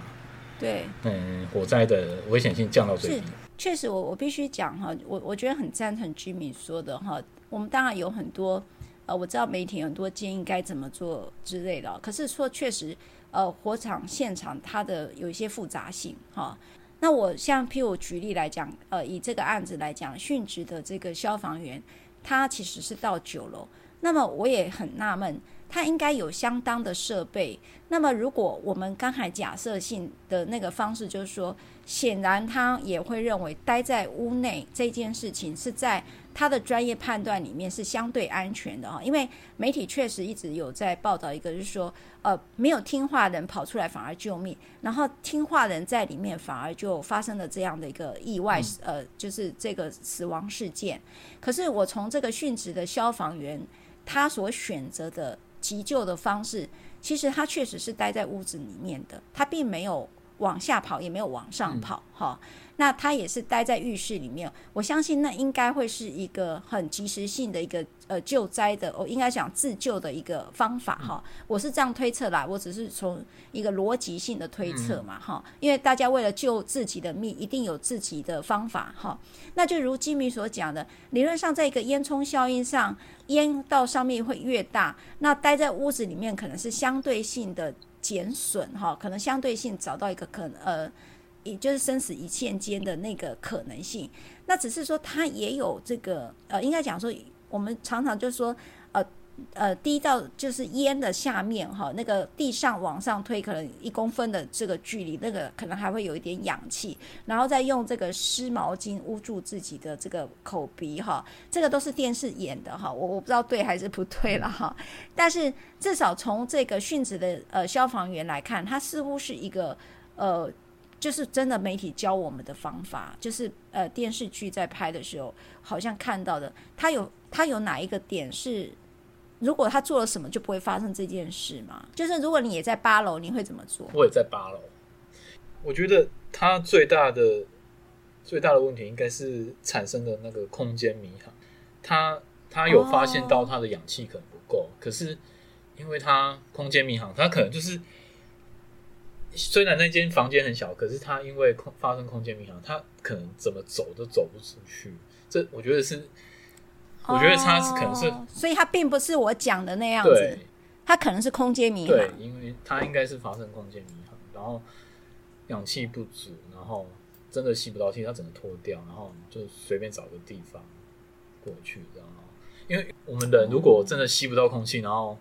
对嗯火灾的危险性降到最低。确实我，我必须讲哈，我我觉得很赞成居民说的哈。我们当然有很多。呃，我知道媒体很多建议该怎么做之类的，可是说确实，呃，火场现场它的有一些复杂性哈。那我像譬如举例来讲，呃，以这个案子来讲，殉职的这个消防员，他其实是到九楼，那么我也很纳闷，他应该有相当的设备。那么如果我们刚才假设性的那个方式，就是说，显然他也会认为待在屋内这件事情是在。他的专业判断里面是相对安全的哈，因为媒体确实一直有在报道一个，就是说，呃，没有听话人跑出来反而救命，然后听话人在里面反而就发生了这样的一个意外，呃，就是这个死亡事件。可是我从这个殉职的消防员他所选择的急救的方式，其实他确实是待在屋子里面的，他并没有往下跑，也没有往上跑，哈。那他也是待在浴室里面，我相信那应该会是一个很及时性的一个呃救灾的，我应该讲自救的一个方法哈。我是这样推测啦，我只是从一个逻辑性的推测嘛哈。因为大家为了救自己的命，一定有自己的方法哈。那就如金米所讲的，理论上在一个烟囱效应上，烟道上面会越大，那待在屋子里面可能是相对性的减损哈，可能相对性找到一个可能呃。也就是生死一线间的那个可能性，那只是说它也有这个呃，应该讲说，我们常常就说呃，滴到就是烟的下面哈，那个地上往上推可能一公分的这个距离，那个可能还会有一点氧气，然后再用这个湿毛巾捂住自己的这个口鼻哈，这个都是电视演的哈，我我不知道对还是不对了哈，但是至少从这个殉职的呃消防员来看，他似乎是一个呃。就是真的媒体教我们的方法，就是呃电视剧在拍的时候，好像看到的，他有他有哪一个点是，如果他做了什么就不会发生这件事吗？就是如果你也在八楼，你会怎么做？我也在八楼。我觉得他最大的最大的问题应该是产生的那个空间迷航，他他有发现到他的氧气可能不够，哦、可是因为他空间迷航，他可能就是。虽然那间房间很小，可是他因为空发生空间迷航，他可能怎么走都走不出去。这我觉得是，我觉得他是可能是，哦、所以他并不是我讲的那样子，他可能是空间迷航。对，因为他应该是发生空间迷航，然后氧气不足，然后真的吸不到气，他只能脱掉，然后就随便找个地方过去，然后因为我们人如果真的吸不到空气，然后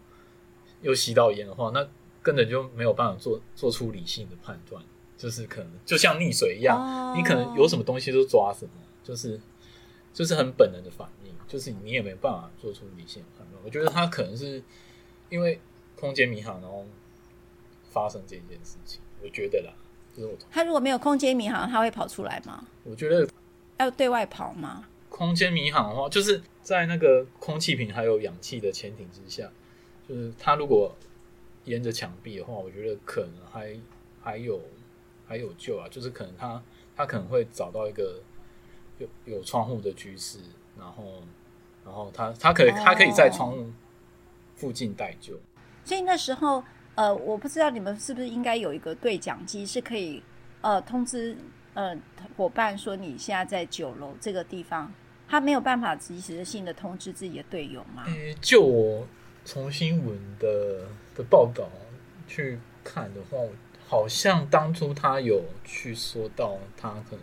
又吸到烟的话，那。根本就没有办法做做出理性的判断，就是可能就像溺水一样，oh. 你可能有什么东西都抓什么，就是就是很本能的反应，就是你也没办法做出理性判断。我觉得他可能是因为空间迷航，然后发生这件事情。我觉得啦，就是我他如果没有空间迷航，他会跑出来吗？我觉得要对外跑吗？空间迷航的话，就是在那个空气瓶还有氧气的潜艇之下，就是他如果。沿着墙壁的话，我觉得可能还还有还有救啊，就是可能他他可能会找到一个有有窗户的居室，然后然后他他可以他可以在窗户附近待救。哦。所以那时候，呃，我不知道你们是不是应该有一个对讲机，是可以呃通知呃伙伴说你现在在九楼这个地方，他没有办法及时性的通知自己的队友吗？欸，就我从新闻的的报道去看的话，好像当初他有去说到，他可能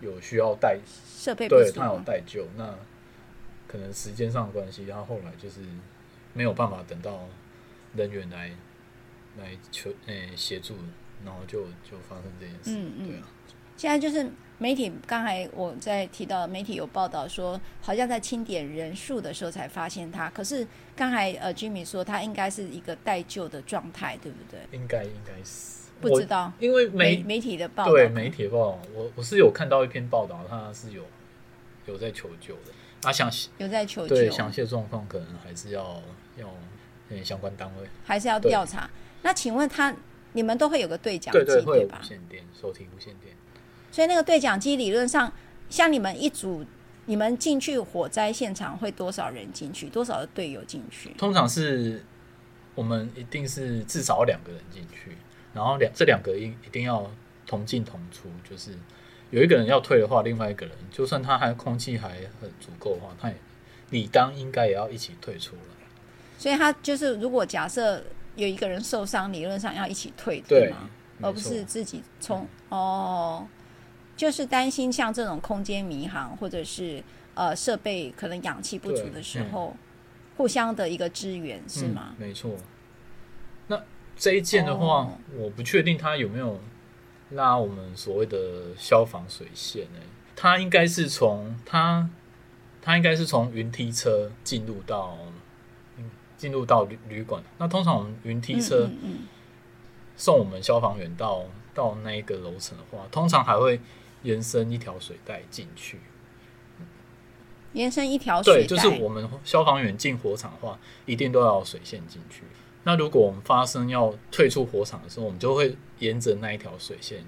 有需要带设备，对他有带救，那可能时间上的关系，他后来就是没有办法等到人员来来求诶协助，然后就就发生这件事。嗯嗯，对啊。现在就是媒体，刚才我在提到媒体有报道说，好像在清点人数的时候才发现他。可是刚才呃，Jimmy 说他应该是一个待救的状态，对不对？应该应该是不知道，因为媒媒媒体的报道，对媒体的报道，我我是有看到一篇报道，他是有有在求救的。他详细有在求救，对详细的状况可能还是要要相关单位还是要调查。那请问他，你们都会有个对讲机对吧？无线电收听无线电。所以那个对讲机理论上，像你们一组，你们进去火灾现场会多少人进去？多少的队友进去？通常是我们一定是至少两个人进去，然后两这两个一一定要同进同出，就是有一个人要退的话，另外一个人就算他还空气还很足够的话，他也理当应该也要一起退出来。所以他就是如果假设有一个人受伤，理论上要一起退，对吗？而不是自己冲哦。就是担心像这种空间迷航，或者是呃设备可能氧气不足的时候，互相的一个支援是吗？嗯、没错。那这一件的话，哦、我不确定他有没有拉我们所谓的消防水线呢？它应该是从它它应该是从云梯车进入到进入到旅旅馆。那通常我们云梯车送我们消防员到到那一个楼层的话，通常还会。延伸一条水带进去，延伸一条水就是我们消防员进火场的话，一定都要水线进去。那如果我们发生要退出火场的时候，我们就会沿着那一条水线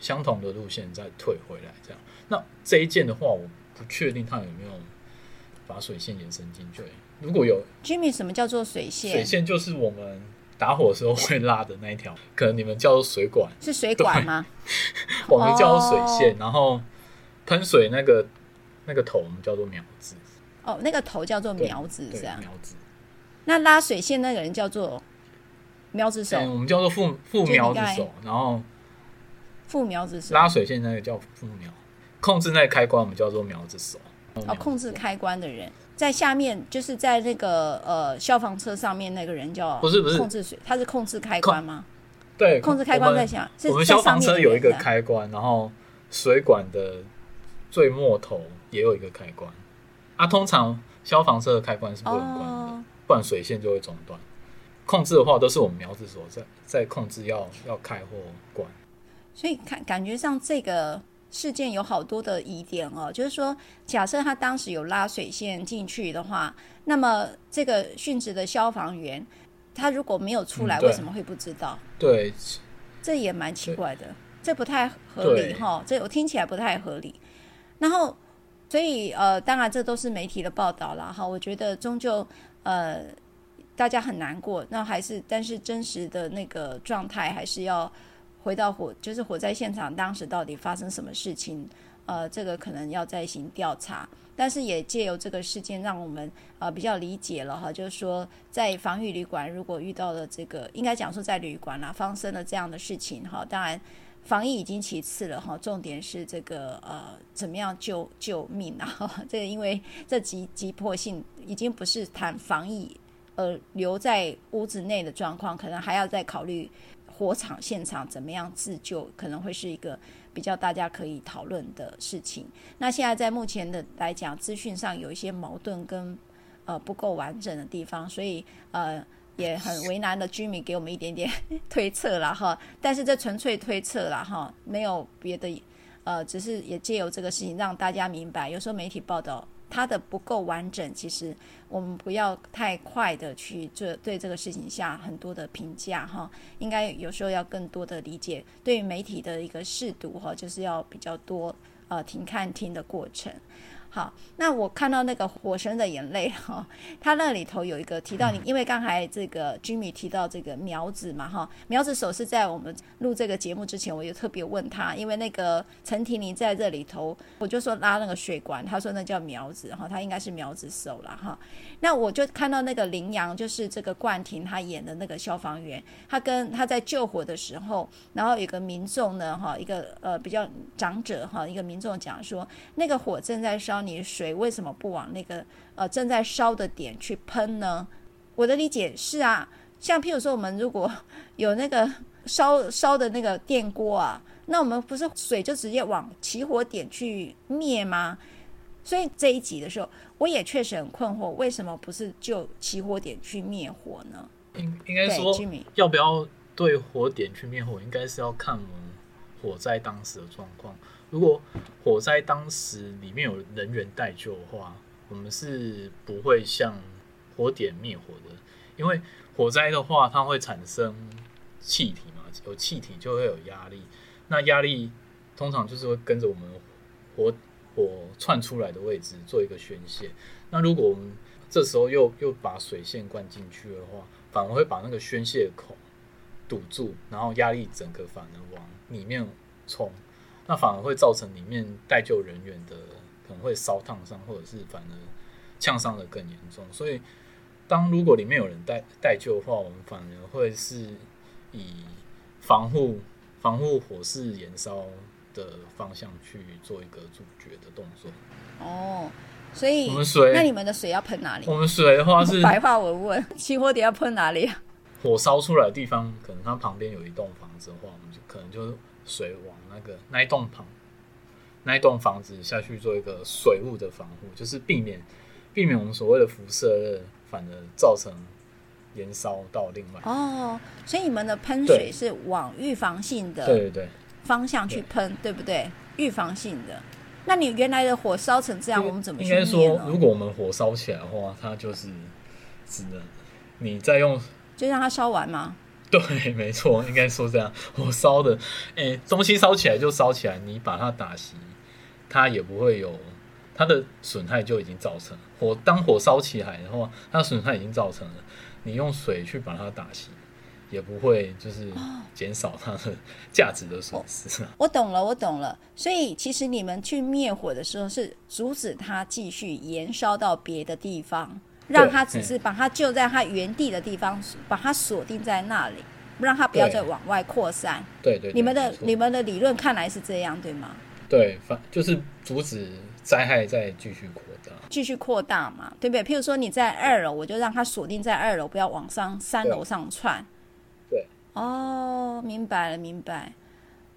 相同的路线再退回来。这样，那这一件的话，我不确定他有没有把水线延伸进去。如果有，Jimmy，什么叫做水线？水线就是我们。打火的时候会拉的那一条，可能你们叫做水管，是水管吗？我们叫做水线，oh. 然后喷水那个那个头我们叫做苗子。哦，oh, 那个头叫做苗子，是啊。苗子。那拉水线那个人叫做苗子手，我们叫做副副苗子手，然后副苗子手。拉水线那个叫副苗，控制那个开关我们叫做苗子手。哦，控制开关的人。在下面，就是在那个呃消防车上面那个人叫不是不是控制水，他是控制开关吗？对，控制开关在下。我们消防车有一个开关，然后水管的最末头也有一个开关。啊，通常消防车的开关是不能关的，哦、不然水线就会中断。控制的话，都是我们苗子所在在控制要要开或关。所以看感觉上这个。事件有好多的疑点哦，就是说，假设他当时有拉水线进去的话，那么这个殉职的消防员，他如果没有出来，为什么会不知道？对，这也蛮奇怪的，这不太合理哈。这我听起来不太合理。然后，所以呃，当然这都是媒体的报道了哈。我觉得终究呃，大家很难过，那还是但是真实的那个状态还是要。回到火，就是火灾现场，当时到底发生什么事情？呃，这个可能要再行调查，但是也借由这个事件，让我们呃比较理解了哈，就是说在防疫旅馆，如果遇到了这个，应该讲说在旅馆啦，发生了这样的事情哈，当然防疫已经其次了哈，重点是这个呃怎么样救救命啊？这个因为这急急迫性已经不是谈防疫，呃留在屋子内的状况，可能还要再考虑。火场现场怎么样自救，可能会是一个比较大家可以讨论的事情。那现在在目前的来讲，资讯上有一些矛盾跟呃不够完整的地方，所以呃也很为难的居民给我们一点点推测了哈。但是这纯粹推测了哈，没有别的，呃，只是也借由这个事情让大家明白，有时候媒体报道。它的不够完整，其实我们不要太快的去做对这个事情下很多的评价哈，应该有时候要更多的理解，对于媒体的一个试读哈，就是要比较多呃停看听的过程。好，那我看到那个《火神的眼泪》哈，它那里头有一个提到你，因为刚才这个 Jimmy 提到这个苗子嘛哈，苗子手是在我们录这个节目之前，我就特别问他，因为那个陈婷妮在这里头，我就说拉那个水管，他说那叫苗子哈，他应该是苗子手了哈。那我就看到那个羚羊，就是这个冠廷他演的那个消防员，他跟他在救火的时候，然后有个民众呢哈，一个呃比较长者哈，一个民众讲说，那个火正在烧。你水为什么不往那个呃正在烧的点去喷呢？我的理解是啊，像譬如说我们如果有那个 烧烧的那个电锅啊，那我们不是水就直接往起火点去灭吗？所以这一集的时候，我也确实很困惑，为什么不是就起火点去灭火呢？应应该说，要不要对火点去灭火，应该是要看我们火灾当时的状况。如果火灾当时里面有人员待救的话，我们是不会向火点灭火的，因为火灾的话，它会产生气体嘛，有气体就会有压力，那压力通常就是会跟着我们火火窜出来的位置做一个宣泄。那如果我们这时候又又把水线灌进去的话，反而会把那个宣泄口堵住，然后压力整个反而往里面冲。那反而会造成里面待救人员的可能会烧烫伤，或者是反而呛伤的更严重。所以，当如果里面有人待待救的话，我们反而会是以防护防护火势燃烧的方向去做一个阻绝的动作。哦，所以我们水，那你们的水要喷哪里？我们水的话是白话文问，起火点要喷哪里啊？火烧出来的地方，可能它旁边有一栋房子的话，我们就可能就是。水往那个那一栋旁那一栋房子下去做一个水雾的防护，就是避免避免我们所谓的辐射热，反而造成延烧到另外哦。所以你们的喷水是往预防性的对对方向去喷，对不对？预防性的。那你原来的火烧成这样，我们怎么？应该说，如果我们火烧起来的话，它就是只能你再用，就让它烧完吗？对，没错，应该说这样。火烧的，哎，东西烧起来就烧起来，你把它打熄，它也不会有它的损害就已经造成。火当火烧起来的话，它损害已经造成了，你用水去把它打熄，也不会就是减少它的价值的损失。我懂了，我懂了。所以其实你们去灭火的时候，是阻止它继续延烧到别的地方。让他只是把他就在他原地的地方，把他锁定在那里，不让他不要再往外扩散。对对，对，你们的你们的理论看来是这样，对吗？对，反就是阻止灾害再继续扩大，继续扩大嘛，对不对？譬如说你在二楼，我就让它锁定在二楼，不要往上三楼上窜。对，哦，明白了，明白。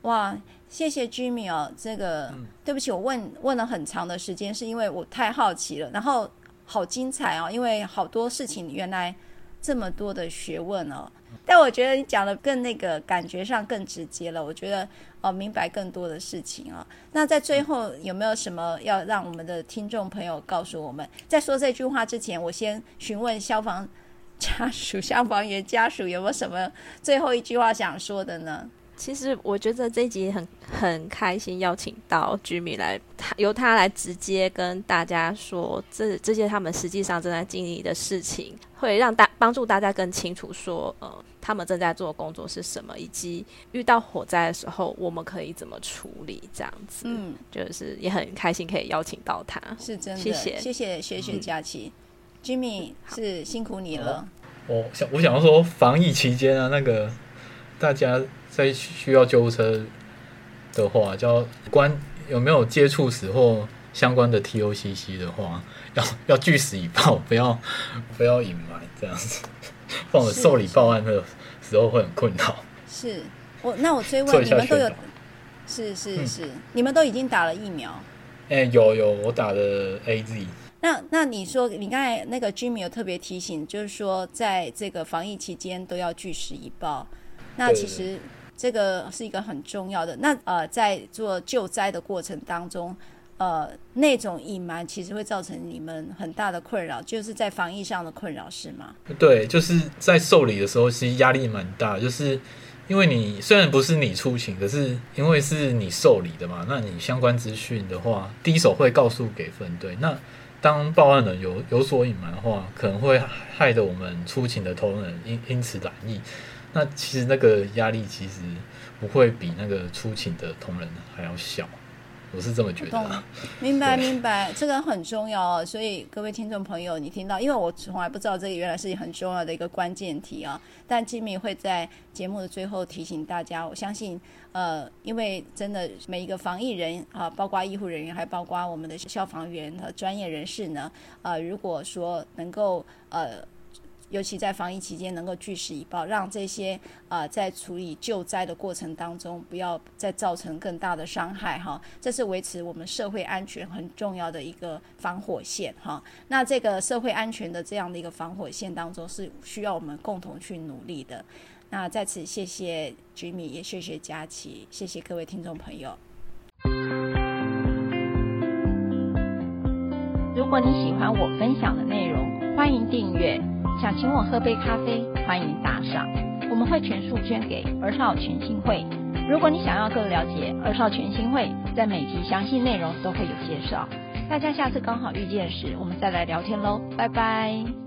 哇，谢谢 Jimmy 哦，这个、嗯、对不起，我问问了很长的时间，是因为我太好奇了，然后。好精彩哦！因为好多事情原来这么多的学问哦，但我觉得你讲的更那个感觉上更直接了。我觉得哦，明白更多的事情啊。那在最后有没有什么要让我们的听众朋友告诉我们？在说这句话之前，我先询问消防家属、消防员家属有没有什么最后一句话想说的呢？其实我觉得这一集很很开心，邀请到 Jimmy 来，他由他来直接跟大家说，这这些他们实际上正在经历的事情，会让大帮助大家更清楚说，呃，他们正在做的工作是什么，以及遇到火灾的时候我们可以怎么处理，这样子。嗯，就是也很开心可以邀请到他，是真的，谢谢谢谢学学佳琪、嗯、，Jimmy 是辛苦你了。我想我想要说，防疫期间啊，那个大家。在需要救护车的话，叫关有没有接触史或相关的 TOCC 的话，要要据实以报，不要不要隐瞒这样子，放我受理报案的时候会很困扰。是我那我追问你们都有，是是是、嗯，你们都已经打了疫苗？哎、欸，有有，我打的 AZ。那那你说，你刚才那个 Jimmy 有特别提醒，就是说在这个防疫期间都要据实以报。那其实。这个是一个很重要的。那呃，在做救灾的过程当中，呃，那种隐瞒其实会造成你们很大的困扰，就是在防疫上的困扰，是吗？对，就是在受理的时候，其实压力蛮大。就是因为你虽然不是你出勤，可是因为是你受理的嘛，那你相关资讯的话，第一手会告诉给分队。那当报案人有有所隐瞒的话，可能会害得我们出勤的同仁因因此染疫。那其实那个压力其实不会比那个出勤的同仁还要小。我是这么觉得的，明白明白，这个很重要哦。所以各位听众朋友，你听到，因为我从来不知道这个原来是很重要的一个关键题啊。但吉米会在节目的最后提醒大家，我相信，呃，因为真的每一个防疫人啊，包括医护人员，还包括我们的消防员和专业人士呢，呃，如果说能够呃。尤其在防疫期间，能够据实以报，让这些啊、在处理救灾的过程当中，不要再造成更大的伤害哈。这是维持我们社会安全很重要的一个防火线哈。那这个社会安全的这样的一个防火线当中，是需要我们共同去努力的。那在此谢谢 Jimmy，也谢谢佳琪，谢谢各位听众朋友。如果你喜欢我分享的内容，欢迎订阅。想请我喝杯咖啡，欢迎打赏，我们会全数捐给儿少全新会。如果你想要更了解儿少全新会，在每集详细内容都会有介绍。大家下次刚好遇见时，我们再来聊天喽，拜拜。